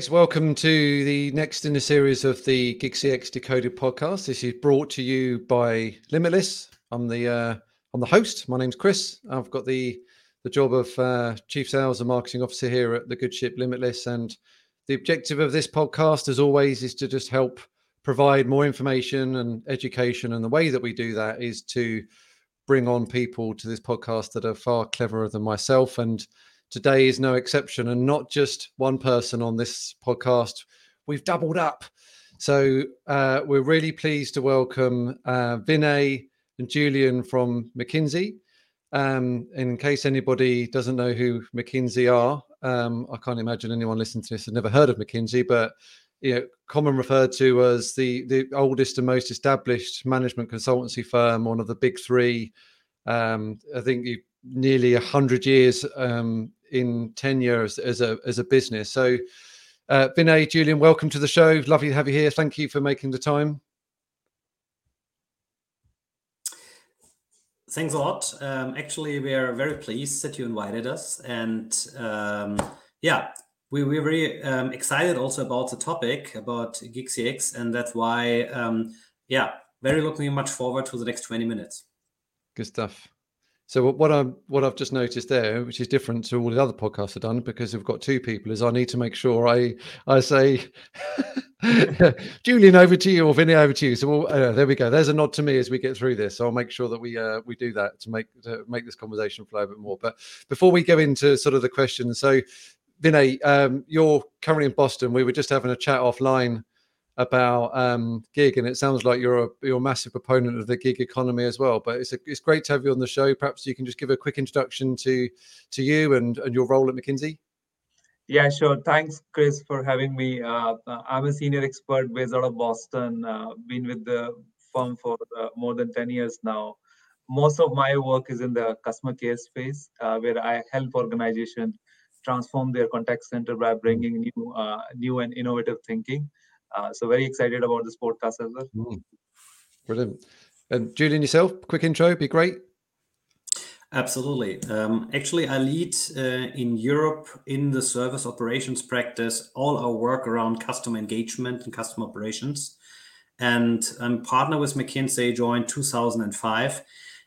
So welcome to the next in the series of the GigCX Decoded podcast. This is brought to you by Limitless. I'm the uh, I'm the host. My name's Chris. I've got the the job of uh, chief sales and marketing officer here at the good ship Limitless, and the objective of this podcast, as always, is to just help provide more information and education. And the way that we do that is to bring on people to this podcast that are far cleverer than myself and Today is no exception, and not just one person on this podcast. We've doubled up. So uh, we're really pleased to welcome uh, Vinay and Julian from McKinsey. Um, in case anybody doesn't know who McKinsey are, um, I can't imagine anyone listening to this has never heard of McKinsey, but you know, common referred to as the the oldest and most established management consultancy firm, one of the big three. Um, I think you nearly a hundred years um, in tenure as, as a as a business. So, uh, Vinay, Julian, welcome to the show. Lovely to have you here. Thank you for making the time. Thanks a lot. Um, actually, we are very pleased that you invited us, and um, yeah, we, we're very um, excited also about the topic about GigCX, and that's why, um, yeah, very looking much forward to the next 20 minutes. Good stuff. So what I'm what I've just noticed there, which is different to all the other podcasts I've done, because we've got two people, is I need to make sure I I say Julian over to you or Vinny over to you. So we'll, uh, there we go. There's a nod to me as we get through this. So I'll make sure that we uh, we do that to make to make this conversation flow a bit more. But before we go into sort of the questions, so Vinay, um, you're currently in Boston. We were just having a chat offline about um, gig, and it sounds like you're a you're a massive proponent of the gig economy as well. But it's a, it's great to have you on the show. Perhaps you can just give a quick introduction to to you and and your role at McKinsey. Yeah, sure. Thanks, Chris, for having me. Uh, I'm a senior expert based out of Boston. Uh, been with the firm for uh, more than ten years now. Most of my work is in the customer care space, uh, where I help organizations transform their contact center by bringing new, uh, new and innovative thinking. Uh, so very excited about this podcast as well. Mm. Brilliant. And Julian, yourself, quick intro, be great. Absolutely. Um, actually, I lead uh, in Europe in the service operations practice all our work around customer engagement and customer operations. And I'm partner with McKinsey, joined 2005.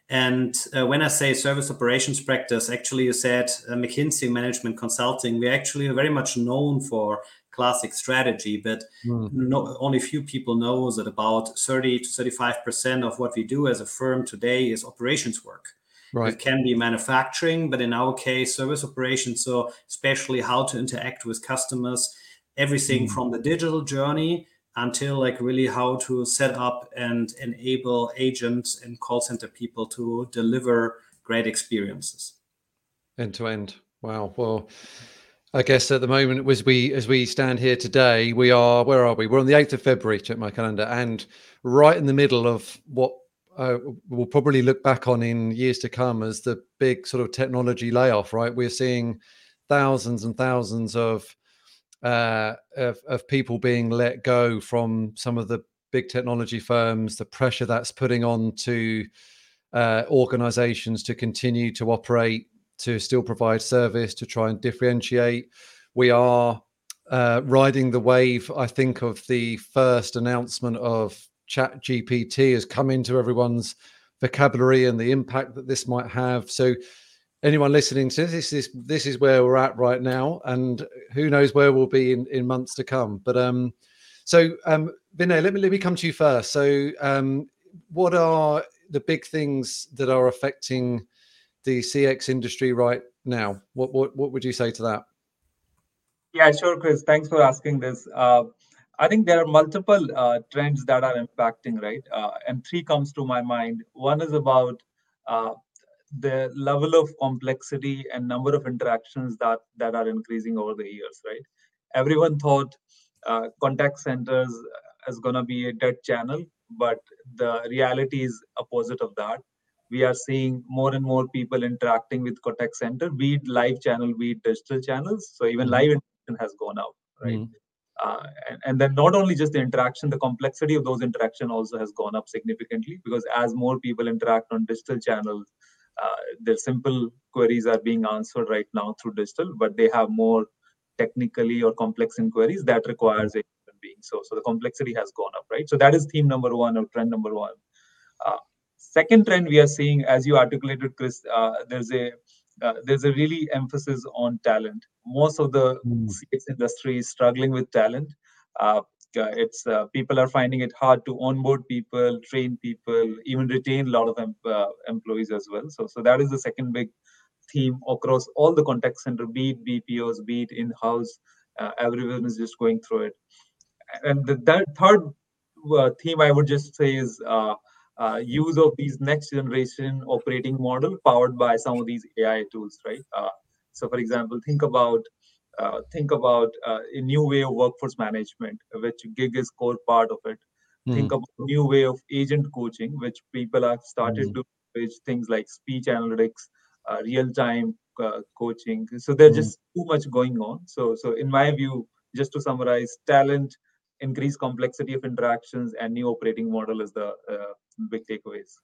And uh, when I say service operations practice, actually, you said uh, McKinsey Management Consulting. We're actually very much known for classic strategy, but mm. no, only few people know that about 30 to 35% of what we do as a firm today is operations work. Right. It can be manufacturing, but in our case, service operations. So, especially how to interact with customers, everything mm. from the digital journey until like really how to set up and enable agents and call center people to deliver great experiences. End to end. Wow. Well, I guess at the moment, as we as we stand here today, we are where are we? We're on the eighth of February. Check my calendar, and right in the middle of what uh, we'll probably look back on in years to come as the big sort of technology layoff. Right, we're seeing thousands and thousands of uh, of, of people being let go from some of the big technology firms. The pressure that's putting on to uh, organizations to continue to operate to still provide service to try and differentiate. We are uh, riding the wave, I think, of the first announcement of Chat GPT has come into everyone's vocabulary and the impact that this might have. So, anyone listening to this, is this is where we're at right now, and who knows where we'll be in, in months to come. But um, so um, Vinay, let me let me come to you first. So, um, what are the big things that are affecting the CX industry right now? What what what would you say to that? Yeah, sure, Chris. Thanks for asking this. Uh, I think there are multiple uh, trends that are impacting, right? Uh, and three comes to my mind. One is about uh, the level of complexity and number of interactions that that are increasing over the years, right? Everyone thought uh, contact centers is going to be a dead channel, but the reality is opposite of that we are seeing more and more people interacting with contact center, be it live channel, be it digital channels. So even mm-hmm. live interaction has gone up, right? Mm-hmm. Uh, and, and, then not only just the interaction, the complexity of those interaction also has gone up significantly because as more people interact on digital channels, uh, their simple queries are being answered right now through digital, but they have more technically or complex inquiries that requires a human being. So, so the complexity has gone up, right? So that is theme number one or trend number one. Uh, second trend we are seeing, as you articulated, Chris, uh, there's a uh, there's a really emphasis on talent. Most of the mm. CX industry is struggling with talent. Uh, uh, it's uh, people are finding it hard to onboard people, train people, even retain a lot of em- uh, employees as well. So, so that is the second big theme across all the contact center, be it BPOs, be it in-house. Uh, everyone is just going through it. And the that third uh, theme I would just say is uh, use of these next generation operating model powered by some of these AI tools, right? so, for example, think about uh, think about uh, a new way of workforce management, which gig is core part of it. Mm. Think about a new way of agent coaching, which people have started mm. to which things like speech analytics, uh, real-time uh, coaching. So there's mm. just too much going on. So, so in my view, just to summarize, talent, increased complexity of interactions, and new operating model is the uh, big takeaways.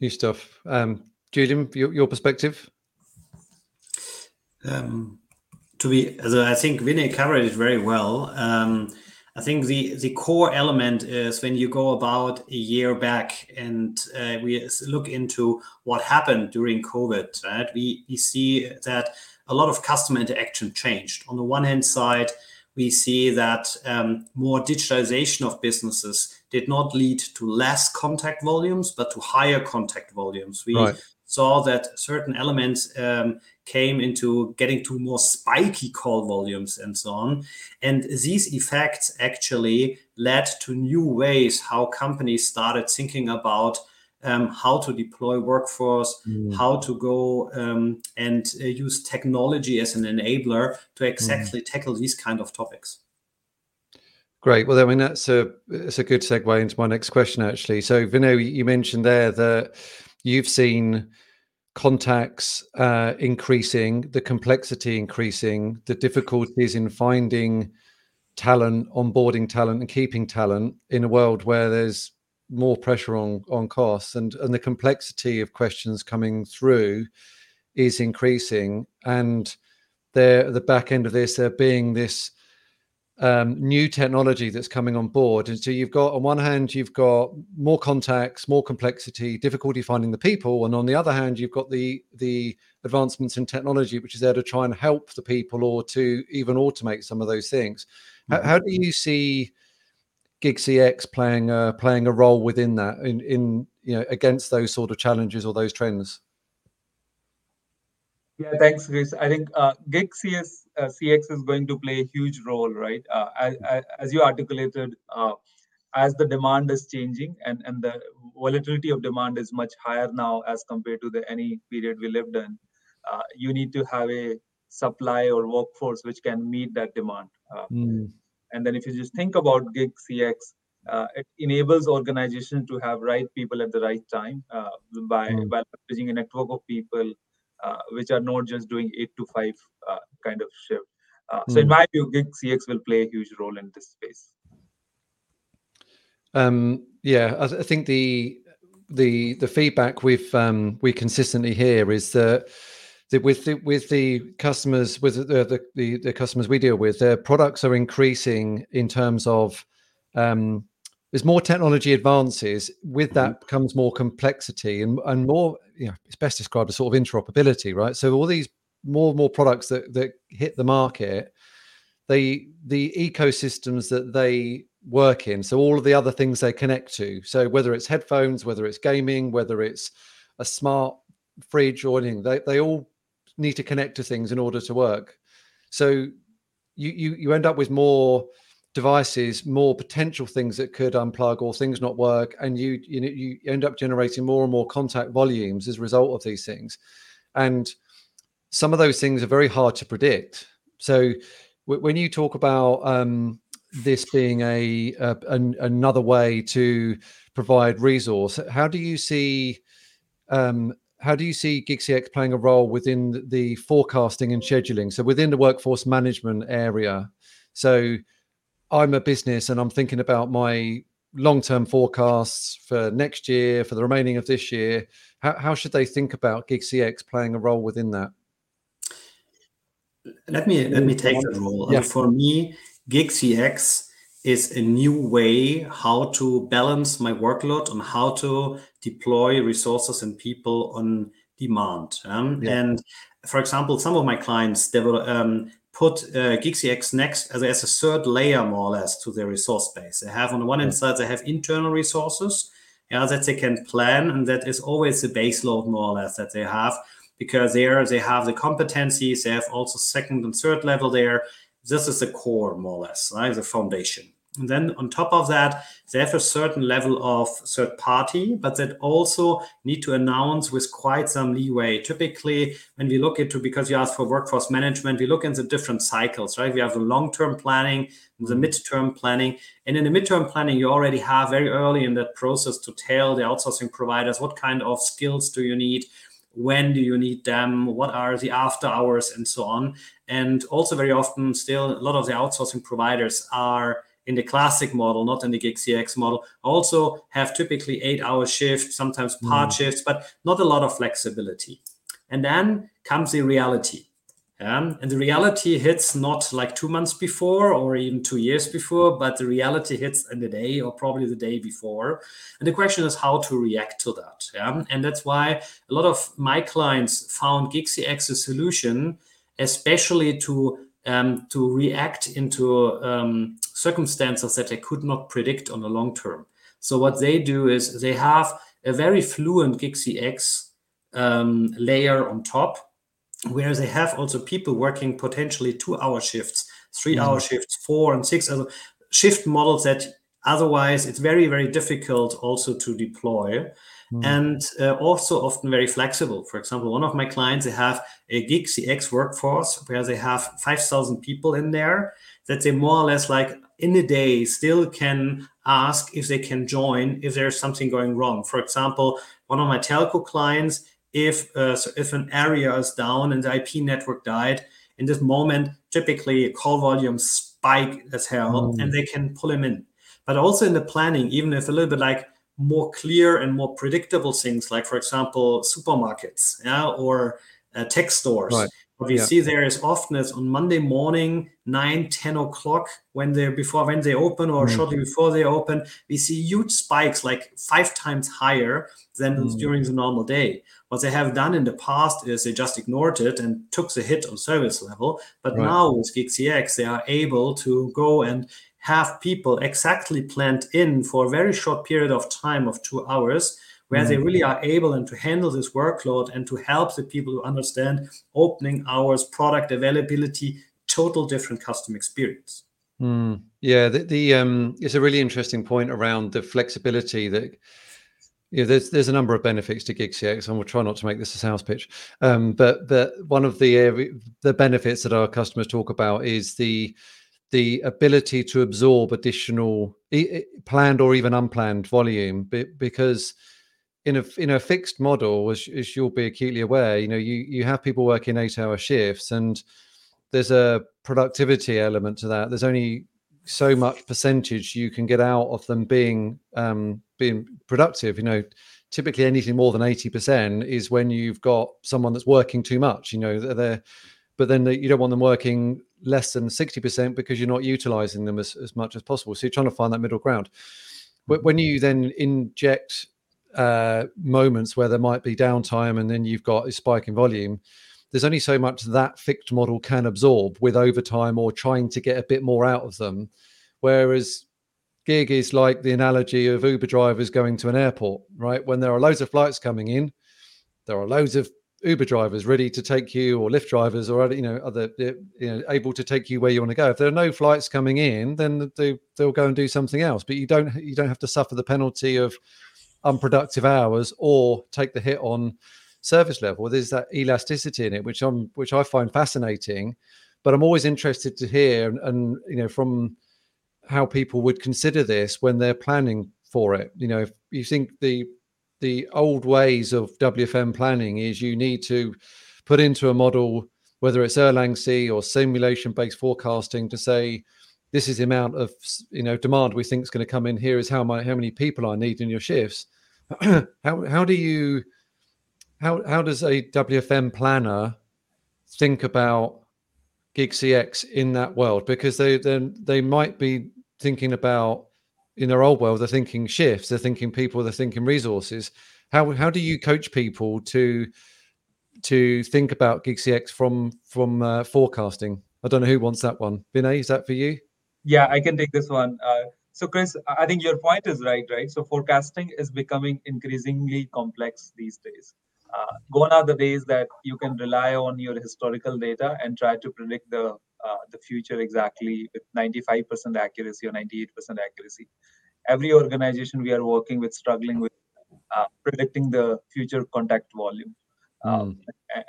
New stuff. Um, Julian, your, your perspective? Um, to be, so I think Vinay covered it very well. Um, I think the the core element is when you go about a year back and uh, we look into what happened during COVID. Right, we we see that a lot of customer interaction changed. On the one hand side, we see that um, more digitalization of businesses did not lead to less contact volumes, but to higher contact volumes. We right. saw that certain elements um, came into getting to more spiky call volumes and so on. And these effects actually led to new ways how companies started thinking about um, how to deploy workforce, mm. how to go um, and uh, use technology as an enabler to mm. exactly mm. tackle these kind of topics. Great. Well, I mean that's a it's a good segue into my next question actually. So, Vinay, you mentioned there that you've seen contacts uh, increasing, the complexity increasing, the difficulties in finding talent, onboarding talent, and keeping talent in a world where there's more pressure on on costs and and the complexity of questions coming through is increasing and there at the back end of this there being this um, new technology that's coming on board. And so you've got, on one hand, you've got more contacts, more complexity, difficulty finding the people, and on the other hand, you've got the the advancements in technology, which is there to try and help the people or to even automate some of those things. Mm-hmm. How, how, do you see GigCX playing a, playing a role within that in in you know against those sort of challenges or those trends? Yeah, thanks, Chris. I think uh, Gig CS, uh, CX is going to play a huge role, right? Uh, as, as, you articulated, uh, as the demand is changing and, and the volatility of demand is much higher now as compared to the any period we lived in, uh, you need to have a supply or workforce which can meet that demand. Mm. And then if you just think about Gig CX, uh, it enables organizations to have right people at the right time uh, by mm. by leveraging a network of people uh, which are not just doing eight to five uh, kind of shift. Uh, so, mm. in hmm. my view, Gig CX will play a huge role in this space. Um, yeah, I, th- I, think the the the feedback we've um, we consistently hear is that that with the, with the customers with the, the, the customers we deal with, their products are increasing in terms of um, there's more technology advances. With that mm-hmm. comes more complexity and and more you know it's best described as sort of interoperability, right? So all these more and more products that that hit the market, they the ecosystems that they work in, so all of the other things they connect to. So whether it's headphones, whether it's gaming, whether it's a smart fridge or anything, they they all need to connect to things in order to work. So you you you end up with more devices more potential things that could unplug or things not work and you you know you end up generating more and more contact volumes as a result of these things and some of those things are very hard to predict so w- when you talk about um, this being a, a an, another way to provide resource how do you see um, how do you see GigCX playing a role within the forecasting and scheduling so within the workforce management area so I'm a business and I'm thinking about my long-term forecasts for next year, for the remaining of this year, how, how should they think about GigCX playing a role within that? let me let me take the role. Yeah. for me, GigCX is a new way how to balance my workload on how to deploy resources and people on demand. Um, yeah. And for example, some of my clients develop, um, put uh, GigCX next as, as, a third layer, more or less, to their resource base. They have on the one hand side, they have internal resources, yeah, that they can plan, and that is always the base load, more or less, that they have because there they have the competencies. They have also second and third level there. This is the core, more or less, right? The foundation. And then on top of that, they have a certain level of third party, but that also need to announce with quite some leeway. Typically, when we look into, because you asked for workforce management, we look into different cycles, right? We have the long-term planning, the midterm planning. And in the midterm planning, you already have very early in that process to tell the outsourcing providers what kind of skills do you need, when do you need them what are the after hours and so on. And also very often still a lot of the outsourcing providers are in the classic model not in the gigcx model. Also have typically eight hour shifts sometimes part mm. shifts but not a lot of flexibility. And then comes the reality um, and the reality hits not like two months before or even two years before, but the reality hits in the day or probably the day before. And the question is how to react to that. Yeah? And that's why a lot of my clients found GigCX a solution, especially to um, to react into um, circumstances that they could not predict on the long term. So what they do is they have a very fluent GigCX um, layer on top where they have also people working potentially two hour shifts, three mm. hour shifts, four and six other shift models that otherwise it's very, very difficult also to deploy. Mm. And uh, also often very flexible. For example, one of my clients, they have a GigCX workforce where they have 5,000 people in there that they more or less like in a day still can ask if they can join if there's something going wrong. For example, one of my telco clients, if uh, so if an area is down and the IP network died, in this moment, typically call volumes spike as hell, mm. and they can pull them in. But also in the planning, even if a little bit like more clear and more predictable things, like for example, supermarkets, yeah, or uh, tech stores. Right. What we yeah. see there is often is on Monday morning, 9, 10 o'clock, when they're before when they open or mm. shortly before they open, we see huge spikes like five times higher than mm. during the normal day. What they have done in the past is they just ignored it and took the hit on service level. But right. now with GigCX, they are able to go and have people exactly planned in for a very short period of time of two hours where mm-hmm. they really are able and to handle this workload and to help the people to understand opening hours, product availability, total different custom experience. Mm. Yeah, the, the um, it's a really interesting point around the flexibility that yeah, there's there's a number of benefits to GigCX, and we'll try not to make this a sales pitch. Um, but but one of the the benefits that our customers talk about is the the ability to absorb additional planned or even unplanned volume, because in a in a fixed model, as, as you'll be acutely aware, you know you you have people working eight hour shifts, and there's a productivity element to that. There's only so much percentage you can get out of them being um, being productive. You know, typically anything more than eighty percent is when you've got someone that's working too much. You know, they're, but then you don't want them working less than sixty percent because you're not utilizing them as, as much as possible. So you're trying to find that middle ground. When you then inject uh, moments where there might be downtime and then you've got a spike in volume, there's only so much that fixed model can absorb with overtime or trying to get a bit more out of them. Whereas gig is like the analogy of Uber drivers going to an airport, right? When there are loads of flights coming in, there are loads of Uber drivers ready to take you, or Lyft drivers, or you know, other uh, you know, able to take you where you want to go. If there are no flights coming in, then they they'll go and do something else. But you don't you don't have to suffer the penalty of unproductive hours or take the hit on service level. There's that elasticity in it, which I'm which I find fascinating. But I'm always interested to hear and, and you know from how people would consider this when they're planning for it. You know, if you think the the old ways of WFM planning is you need to put into a model, whether it's Erlang C or simulation based forecasting, to say this is the amount of you know demand we think is going to come in. Here is how my how many people I need in your shifts. how how do you how how does a WFM planner think about GigCX in that world? Because they then they might be thinking about in their old world they're thinking shifts they're thinking people they're thinking resources. How how do you coach people to to think about GigCX from from uh, forecasting? I don't know who wants that one. Vinay is that for you? Yeah i can take this one. Uh, so chris i think your point is right right? So forecasting is becoming increasingly complex these days uh, gone are the days that you can rely on your historical data and try to predict the uh, the future exactly with 95% accuracy or 98% accuracy. Every organization we are working with struggling with uh, predicting the future contact volume. Mm.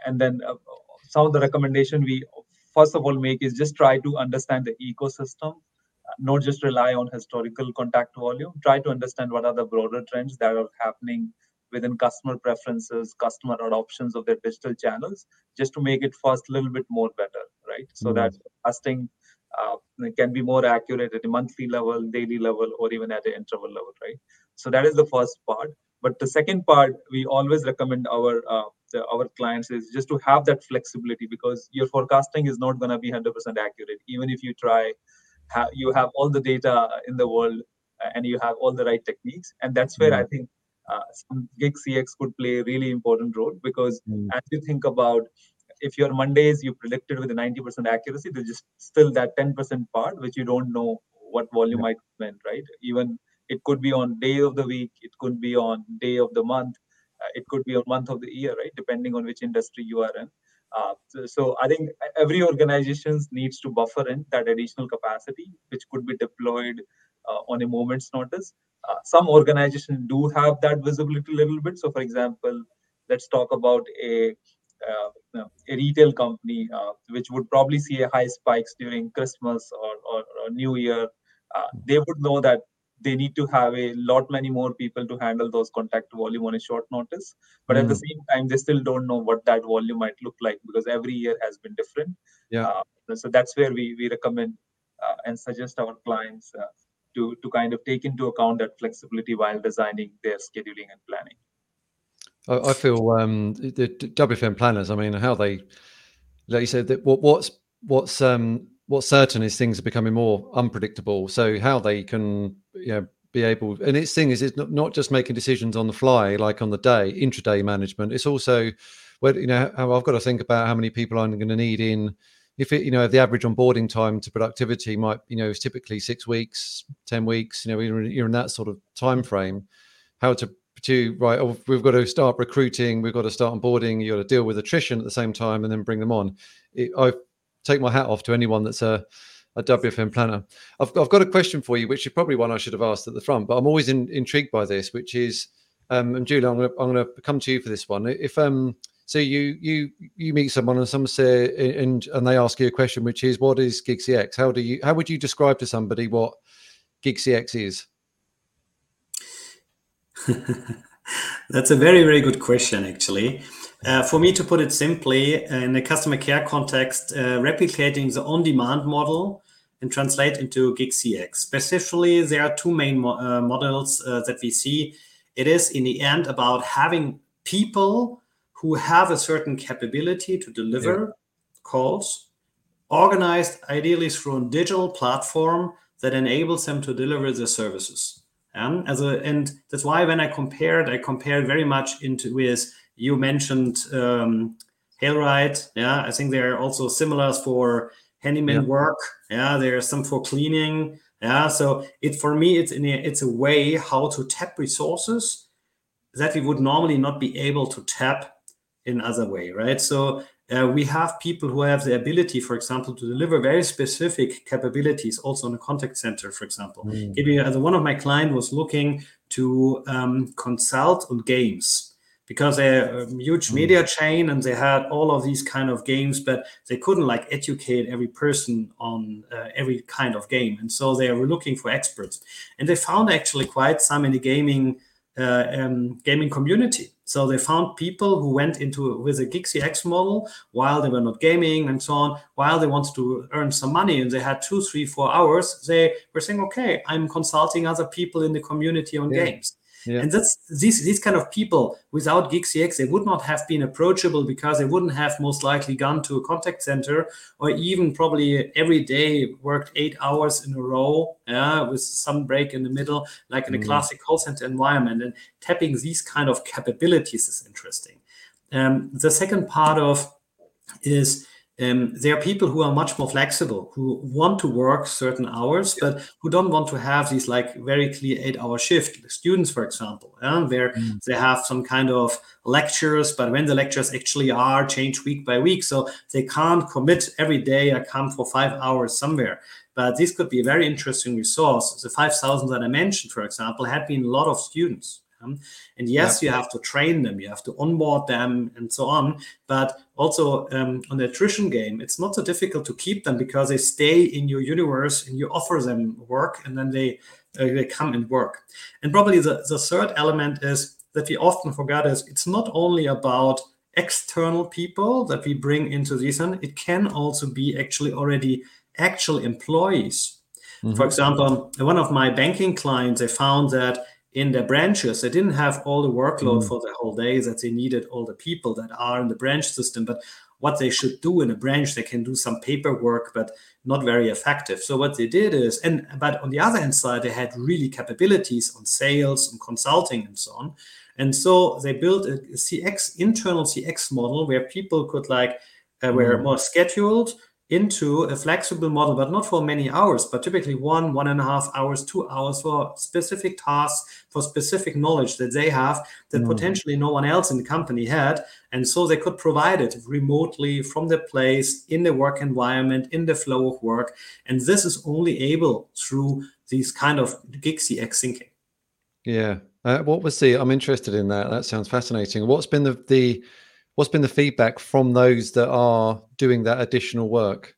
and then uh, some of the recommendation we first of all make is just try to understand the ecosystem uh, not just rely on historical contact volume try to understand what are the broader trends that are happening within customer preferences, customer adoptions of their digital channels, just to make it first a little bit more better, right? So mm that casting uh, can be more accurate at a monthly level, daily level, or even at an interval level, right? So that is the first part. But the second part, we always recommend our uh, the, our clients is just to have that flexibility because your forecasting is not going to be 100% accurate, even if you try. Ha- you have all the data in the world uh, and you have all the right techniques, and that's where mm I think gig cx could play a really important role because mm. as you think about if your mondays you predicted with a 90% accuracy there's just still that 10% part which you don't know what volume yeah. might win right even it could be on day of the week it could be on day of the month uh, it could be on month of the year right depending on which industry you are in uh, so, so, I think every organization needs to buffer in that additional capacity, which could be deployed uh, on a moment's notice. Uh, some organizations do have that visibility a little bit. So, for example, let's talk about a uh, a retail company uh, which would probably see a high spikes during Christmas or, or, or New Year. Uh, they would know that they need to have a lot many more people to handle those contact volume on a short notice but mm. at the hmm. same time they still don't know what that volume might look like because every year has been different yeah uh, so that's where we, we recommend uh, and suggest our clients uh, to to kind of take into account that flexibility while designing their scheduling and planning i, I feel um, the wfm planners i mean how they like you said that what, what's what's um what's certain is things are becoming more unpredictable. So how they can you know be able and its thing is it's not, not just making decisions on the fly like on the day intraday management it's also where you know how i've got to think about how many people i'm going to need in if it you know the average onboarding time to productivity might you know is typically six weeks 10 weeks you know you're, you're in that sort of time frame how to to right oh, we've got to start recruiting we've got to start onboarding you got to deal with attrition at the same time and then bring them on it, i take my hat off to anyone that's a, a WFM planner. I've, I've got a question for you, which is probably one I should have asked at the front, but I'm always in, intrigued by this, which is, um, and Julian, I'm going to come to you for this one. If um, so you you you meet someone and some say and and they ask you a question, which is, what is GigCX? How do you how would you describe to somebody what GigCX is? That's a very very good question, actually. Uh, for me, to put it simply, in a customer care context, uh, replicating the on-demand model and translate into GigCX. Specifically, there are two main mo- uh, models uh, that we see. It is in the end about having people who have a certain capability to deliver yeah. calls, organized ideally through a digital platform that enables them to deliver the services. Um, as a, and that's why when I compared, I compared very much into with you mentioned um, HailRide. Yeah, I think there are also similars for handyman yeah. work. Yeah, there's some for cleaning. Yeah, so it for me it's in a, it's a way how to tap resources that we would normally not be able to tap in other way, right? So uh, we have people who have the ability, for example, to deliver very specific capabilities, also in a contact center, for example. Mm. Give you, as one of my client was looking to um, consult on games because they're a huge mm. media chain and they had all of these kind of games but they couldn't like educate every person on uh, every kind of game and so they were looking for experts and they found actually quite some in the gaming uh, um, gaming community so they found people who went into with a GigCX model while they were not gaming and so on, while they wanted to earn some money and they had two, three, four hours. They were saying, "Okay, I'm consulting other people in the community on yeah. games." Yeah. And that's these these kind of people without GigCX, they would not have been approachable because they wouldn't have most likely gone to a contact center or even probably every day worked eight hours in a row, yeah, with some break in the middle, like in a mm. classic call center environment. And tapping these kind of capabilities is interesting. Um, the second part of is um, there are people who are much more flexible, who want to work certain hours, yeah. but who don't want to have these like very clear eight-hour shift. Students, for example, yeah, where mm. they have some kind of lectures, but when the lectures actually are changed week by week, so they can't commit every day. I come for five hours somewhere. But this could be a very interesting resource. The 5,000 that I mentioned, for example, had been a lot of students. Um, and yes, yeah. you have to train them, you have to onboard them, and so on. But also um, on the attrition game, it's not so difficult to keep them because they stay in your universe and you offer them work, and then they uh, they come and work. And probably the, the third element is that we often forget is it's not only about external people that we bring into this, and it can also be actually already actual employees. Mm-hmm. For example, one of my banking clients, they found that in their branches. They didn't have all the workload mm. for the whole day that they needed all the people that are in the branch system. But what they should do in a branch, they can do some paperwork, but not very effective. So what they did is, and but on the other hand side, they had really capabilities on sales, and consulting, and so on. And so they built a CX internal CX model where people could like uh, were mm. more scheduled into a flexible model, but not for many hours, but typically one, one and a half hours, two hours for specific tasks, for specific knowledge that they have that mm. potentially no one else in the company had. And so they could provide it remotely from the place, in the work environment, in the flow of work. And this is only able through these kind of GigCX thinking. Yeah. Uh, what was the, I'm interested in that. That sounds fascinating. What's been the, the, what's been the feedback from those that are doing that additional work?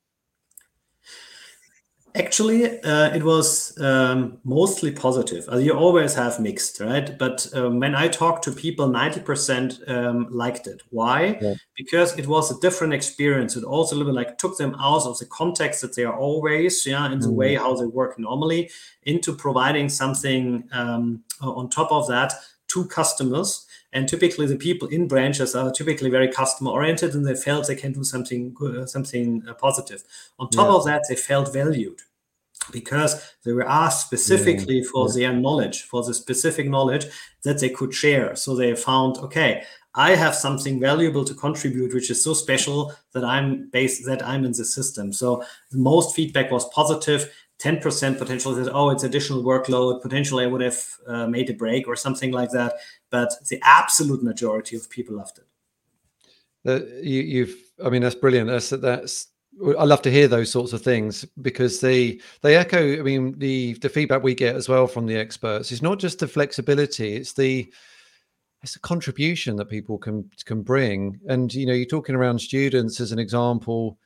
Actually, uh, it was um, mostly positive. Uh, you always have mixed, right? But um, when I talked to people, 90% um, liked it. Why? Yeah. Because it was a different experience. It also a little bit like took them out of the context that they are always, yeah, in the mm. way how they work normally, into providing something um, on top of that to customers and typically, the people in branches are typically very customer oriented, and they felt they can do something good, uh, something uh, positive. On top yeah. of that, they felt valued because they were asked specifically yeah. for yeah. their knowledge, for the specific knowledge that they could share. So they found, okay, I have something valuable to contribute, which is so special that I'm based that I'm in the system. So the most feedback was positive. 10% potential says, oh, it's additional workload. Potentially, I would have uh, made a break or something like that. But the absolute majority of people loved it. Uh, you, have I mean, that's brilliant. That's that's. I love to hear those sorts of things because they they echo. I mean, the the feedback we get as well from the experts is not just the flexibility; it's the it's a contribution that people can can bring. And you know, you're talking around students as an example.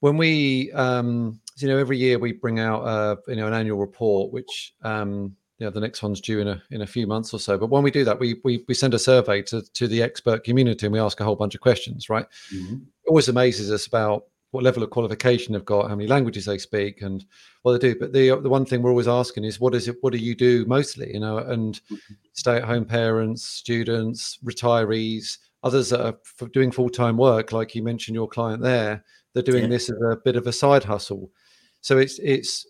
When we um, you know, every year we bring out, uh, you know, an annual report, which, um, know, the next one's due in a in a few months or so. But when we do that, we we we send a survey to to the expert community and we ask a whole bunch of questions. Right? Mm-hmm. It always amazes us about what level of qualification they've got, how many languages they speak, and what they do. But the the one thing we're always asking is, what is it? What do you do mostly? You know, and mm-hmm. stay at home parents, students, retirees, others that are doing full time work, like you mentioned your client there. They're doing yeah. this as a bit of a side hustle. So it's it's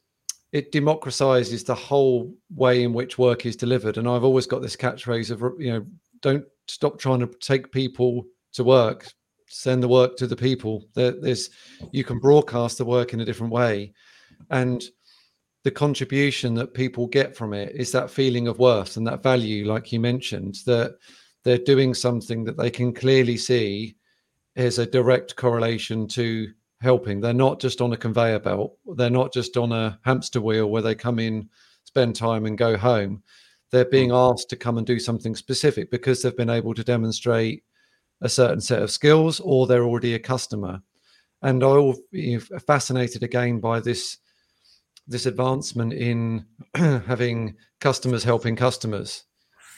it democratizes the whole way in which work is delivered. And I've always got this catchphrase of you know don't stop trying to take people to work, send the work to the people. There, there's you can broadcast the work in a different way, and the contribution that people get from it is that feeling of worth and that value, like you mentioned, that they're doing something that they can clearly see is a direct correlation to helping. They're not just on a conveyor belt. They're not just on a hamster wheel where they come in, spend time, and go home. They're being mm. asked to come and do something specific because they've been able to demonstrate a certain set of skills or they're already a customer. And I'm fascinated again by this this advancement in having customers helping customers.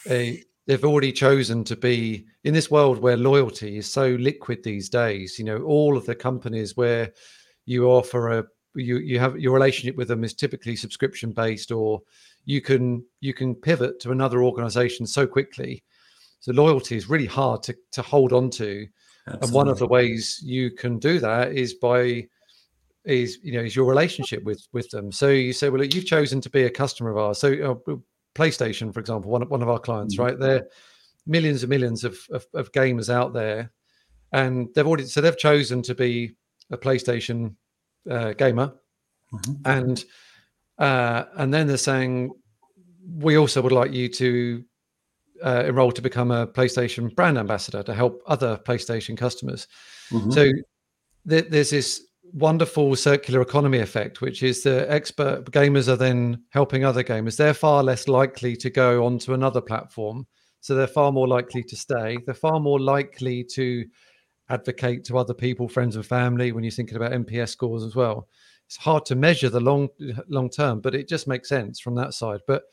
A, they've already chosen to be in this world where loyalty is so liquid these days you know all of the companies where you offer a you you have your relationship with them is typically subscription based or you can you can pivot to another organization so quickly. So loyalty is really hard to to hold on to. Absolutely. And one of the ways you can do that is by is you know is your relationship with with them. So you say, well, look, you've chosen to be a customer of ours. So uh, PlayStation, for example, one one of our clients, mm-hmm. right? They're millions and millions of, of, of gamers out there, and they've already so they've chosen to be a PlayStation uh, gamer, mm-hmm. and uh, and then they're saying we also would like you to uh, enroll to become a PlayStation brand ambassador to help other PlayStation customers. Mm-hmm. So th- there's this wonderful circular economy effect, which is the expert gamers are then helping other gamers. They're far less likely to go onto another platform. So they're far more likely to stay. They're far more likely to advocate to other people, friends and family, when you're thinking about NPS scores as well. It's hard to measure the long long term, but it just makes sense from that side. But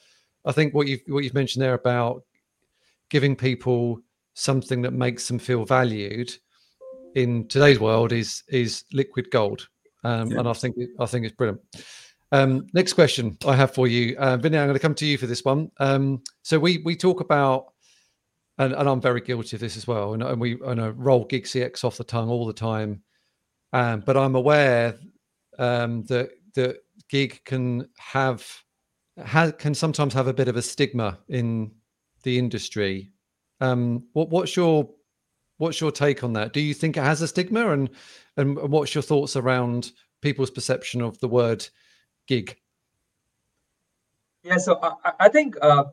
I think what you've what you've mentioned there about giving people something that makes them feel valued in today's world is is liquid gold, um, yeah. and I think I think it's brilliant. Um, next question I have for you, uh, Vinny. I'm going to come to you for this one. Um, so we we talk about, and, and, I'm very guilty of this as well, and, and we I know roll gig CX off the tongue all the time, um, but I'm aware um, that that gig can have has, can sometimes have a bit of a stigma in the industry. Um, what what's your What's your take on that? Do you think it has a stigma, and and what's your thoughts around people's perception of the word gig? Yeah, so I, I think uh,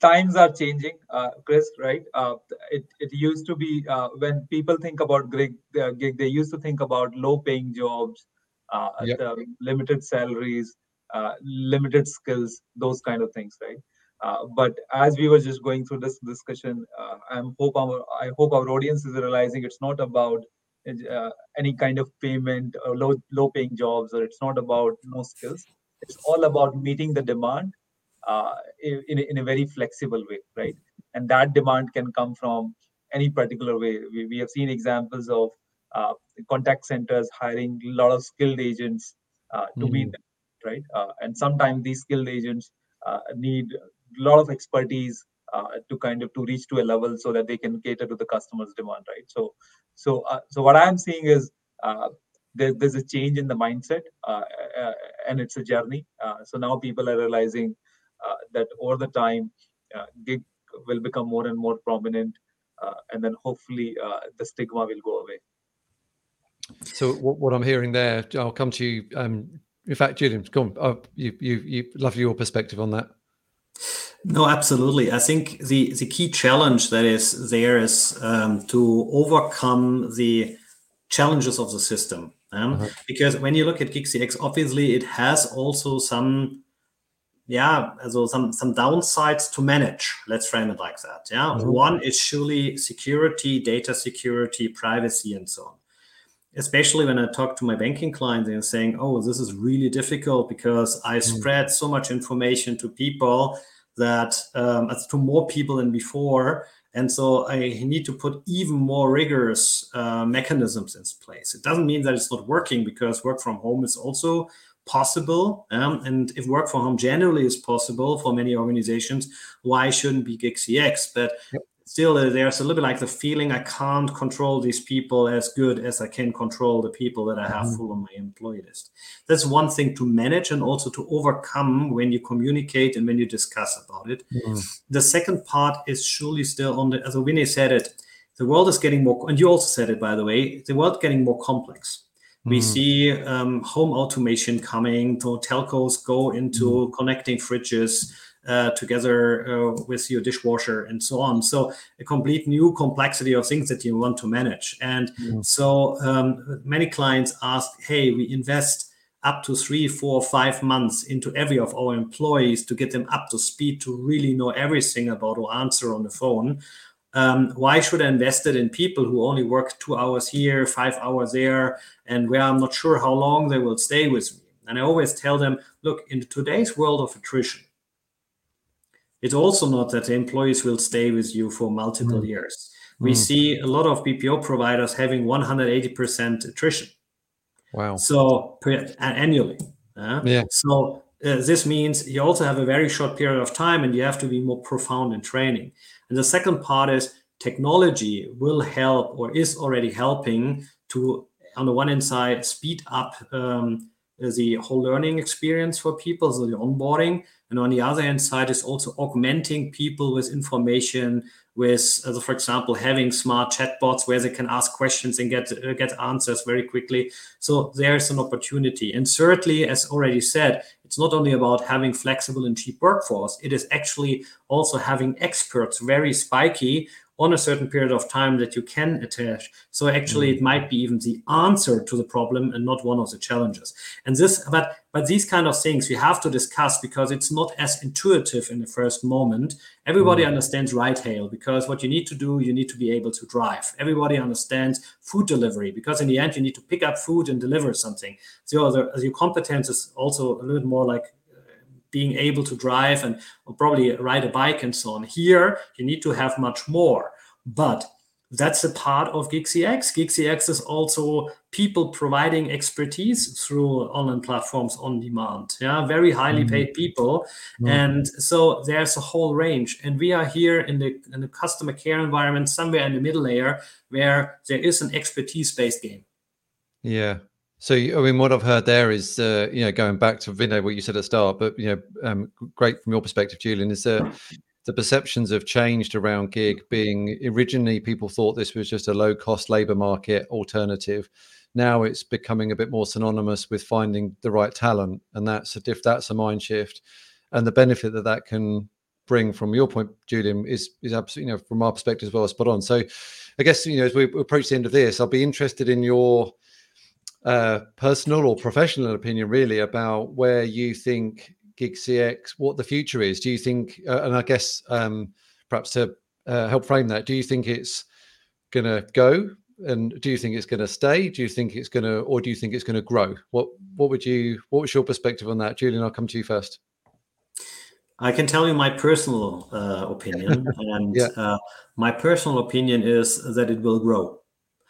times are changing, uh, Chris. Right? Uh, it it used to be uh, when people think about gig, uh, gig, they used to think about low-paying jobs, uh, yep. limited salaries, limited skills, those kind of things, right? Uh, but as we were just going through this discussion, uh, I hope our I hope our audience is realizing it's not about uh, any kind of payment or low low paying jobs, or it's not about no skills. It's all about meeting the demand uh, in in a very flexible way, right? And that demand can come from any particular way. We, we have seen examples of uh, contact centers hiring a lot of skilled agents uh, to mm. meet them, right? and sometimes these skilled agents need lot of expertise uh, to kind of to reach to a level so that they can cater to the customer's demand right? So so uh, so what i'm seeing is uh, there, there's a change in the mindset uh, uh, and it's a journey. Uh, so now people are realizing that over the time gig will become more and more prominent and then hopefully the stigma will go away. So what, what i'm hearing there i'll come to you um, in fact julian come on, you, you you love your perspective on that no, absolutely. I think the, the key challenge that is there is um, to overcome the challenges of the system. Um, uh-huh. Because when you look at GigCX, obviously it has also some, yeah, also some some downsides to manage. Let's frame it like that. Yeah, uh-huh. one is surely security, data security, privacy, and so on especially when I talk to my banking clients and saying, "Oh, this is really difficult because I mm. spread so much information to people that um, to more people than before, and so I need to put even more rigorous uh, mechanisms in place. It doesn't mean that it's not working because work from home is also possible, um, and if work from home generally is possible for many organizations, why shouldn't be GigCX? But yep still uh, there's a little bit like the feeling I can't control these people as good as I can control the people that I have mm-hmm. full on my employee list. That's one thing to manage and also to overcome when you communicate and when you discuss about it. Mm-hmm. The second part is surely still on the as Winnie said it, the world is getting more and you also said it by the way, the world getting more complex. We mm. see um, home automation coming. To telcos go into mm. connecting fridges, uh, together uh, with your dishwasher and so on. So a complete new complexity of things that you want to manage. And mm. so um, many clients ask, hey, we invest up to three, four, five months into every of our employees to get them up to speed to really know everything about or answer on the phone. Um, why should I invest it in people who only work two hours here, five hours there, and where I'm not sure how long they will stay with me? And I always tell them, look, in today's world of attrition, it's also not that the employees will stay with you for multiple mm. years. We mm. see a lot of BPO providers having 180% attrition. Wow. So per, annually. Uh, yeah. So uh, this means you also have a very short period of time and you have to be more profound in training. And the second part is technology will help or is already helping to, on the one hand side, speed up um, the whole learning experience for people, so the onboarding. And on the other hand side is also augmenting people with information, with, uh, for example, having smart chatbots where they can ask questions and get uh, get answers very quickly. So there's an opportunity. And thirdly, as already said, it's not only about having flexible and cheap workforce. It is actually also having experts, very spiky, on a certain period of time that you can attach. So actually, mm-hmm. it might be even the answer to the problem and not one of the challenges. And this, but but these kind of things we have to discuss because it's not as intuitive in the first moment. Everybody mm-hmm. understands ride hail because what you need to do, you need to be able to drive. Everybody understands food delivery because in the end, you need to pick up food and deliver something. So the, your competence is also a little more like being able to drive and probably ride a bike and so on. Here, you need to have much more. But that's a part of GigCX. GigCX is also people providing expertise through online platforms on demand. Yeah, very highly mm-hmm. paid people, mm-hmm. and so there's a whole range. And we are here in the in the customer care environment, somewhere in the middle layer, where there is an expertise-based game. Yeah, so, I mean, what I've heard there is, uh, you know, going back to Vinay, what you said at the start, but you know, um, great from your perspective, Julian, is that the perceptions have changed around gig. Being originally, people thought this was just a low-cost labor market alternative. Now it's becoming a bit more synonymous with finding the right talent, and that's a diff. That's a mind shift, and the benefit that that can bring from your point, Julian, is is absolutely, you know, from our perspective as well, spot on. So, I guess you know, as we approach the end of this, I'll be interested in your uh, personal or professional opinion, really, about where you think GigCX what the future is. Do you think, uh, and I guess um, perhaps to uh, help frame that, do you think it's going to go, and do you think it's going to stay? Do you think it's going to, or do you think it's going to grow? What What would you? What was your perspective on that, Julian? I'll come to you first. I can tell you my personal uh, opinion, and yeah. uh, my personal opinion is that it will grow.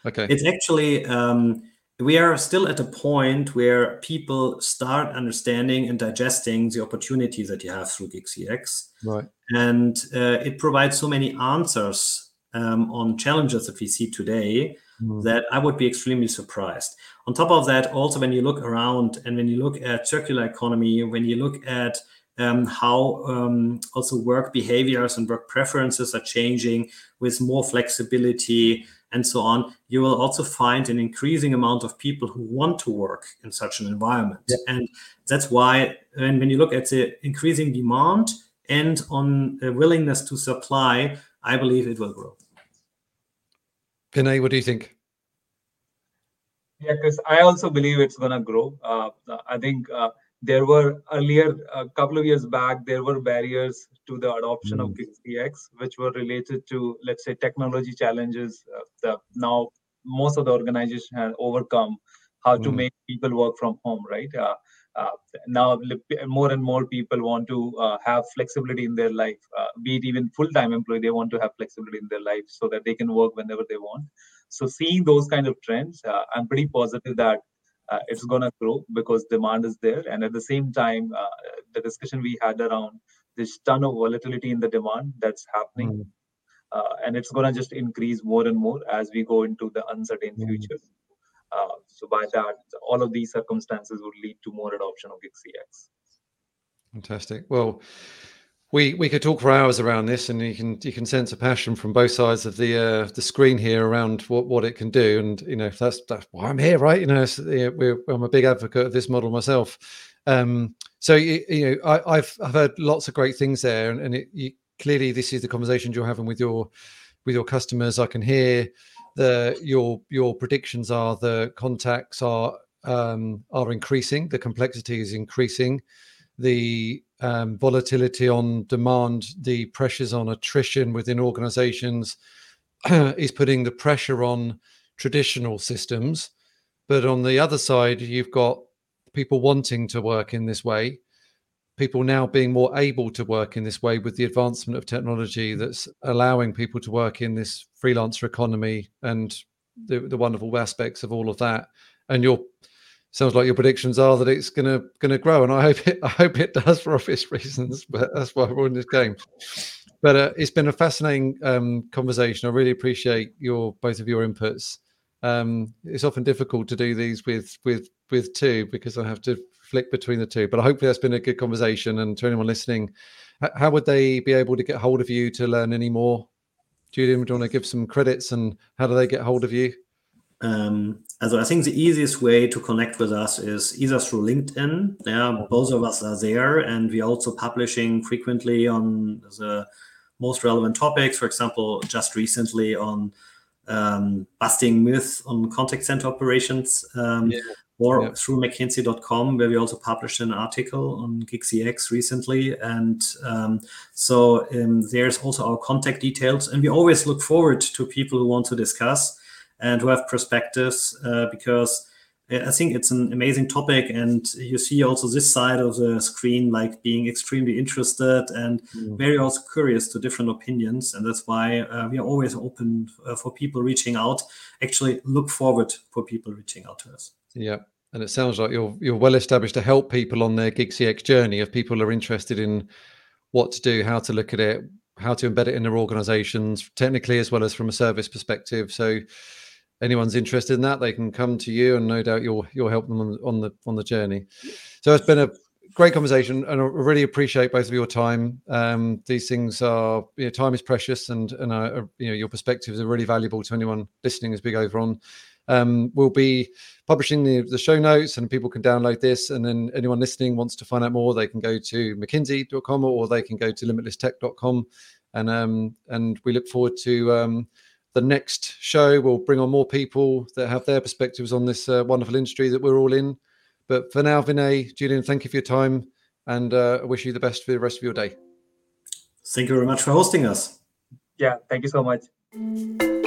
Okay, it's actually um, we are still at a point where people start understanding and digesting the opportunity that you have through GigCX. Right. And uh, it provides so many answers um, on challenges that we see today mm. that I would be extremely surprised. On top of that, also when you look around and when you look at circular economy, when you look at um, how um, also work behaviors and work preferences are changing with more flexibility, and so on, you will also find an increasing amount of people who want to work in such an environment. Yeah. And that's why, and when you look at the increasing demand and on a willingness to supply, I believe it will grow. Vinay, what do you think? Yeah, because I also believe it's going to grow. Uh, I think uh, there were earlier, a couple of years back, there were barriers to the adoption mm. of GigCX, which were related to, let's say, technology challenges. Uh, the, now, most of the organization have overcome how mm. to make people work from home, right? Uh, uh, now, more and more people want to uh, have flexibility in their life, uh, be it even full-time employee, they want to have flexibility in their life so that they can work whenever they want. So, seeing those kind of trends, uh, I'm pretty positive that uh, it's going to grow because demand is there and at the same time uh, the discussion we had around this ton of volatility in the demand that's happening mm. uh, and it's going to just increase more and more as we go into the uncertain mm. future uh, so by that all of these circumstances would lead to more adoption of GigCX. fantastic well we we could talk for hours around this, and you can you can sense a passion from both sides of the uh, the screen here around what, what it can do. And you know that's that's why I'm here, right? You know, I'm a big advocate of this model myself. Um, so you, you know, I, have I've heard lots of great things there, and, and it, you, clearly this is the conversations you're having with your with your customers. I can hear the your your predictions are the contacts are um, are increasing, the complexity is increasing, the um, volatility on demand, the pressures on attrition within organizations is putting the pressure on traditional systems. But on the other side, you've got people wanting to work in this way, people now being more able to work in this way with the advancement of technology that's allowing people to work in this freelancer economy and the, the wonderful aspects of all of that. And you're sounds like your predictions are that it's gonna gonna grow, and I hope it I hope it does for obvious reasons. But that's why we're in this game. But uh, it's been a fascinating um, conversation. I really appreciate your both of your inputs. Um, it's often difficult to do these with with with two because I have to flick between the two. But hopefully that's been a good conversation. And to anyone listening, how would they be able to get hold of you to learn any more? Julian, do you want to give some credits and how do they get hold of you? Um, also I think the easiest way to connect with us is either through LinkedIn. Yeah, both of us are there, and we're also publishing frequently on the most relevant topics. For example, just recently on um, busting myths on contact center operations, um, yeah. or yeah. through McKinsey.com, where we also published an article on GigCX recently. And um, so um, there's also our contact details, and we always look forward to people who want to discuss and who have perspectives uh, because I think it's an amazing topic, and you see also this side of the screen, like being extremely interested and mm. very also curious to different opinions, and that's why uh, we are always open uh, for people reaching out. Actually, look forward for people reaching out to us. Yeah, and it sounds like you're you're well established to help people on their GigCX journey. If people are interested in what to do, how to look at it, how to embed it in their organizations, technically as well as from a service perspective. So anyone's interested in that, they can come to you, and no doubt you'll you'll help them on, on the on the journey. So it's been a great conversation, and I really appreciate both of your time. Um, these things are you know, time is precious, and and uh, you know your perspectives are really valuable to anyone listening as we go on. Um, we'll be publishing the, the show notes, and people can download this. And then anyone listening wants to find out more, they can go to McKinsey.com or they can go to limitlesstech.com. And um, and we look forward to um, the next show will bring on more people that have their perspectives on this uh, wonderful industry that we're all in. But for now, Vinay, Julian, thank you for your time and uh, I wish you the best for the rest of your day. Thank you very much for hosting us. Yeah, thank you so much.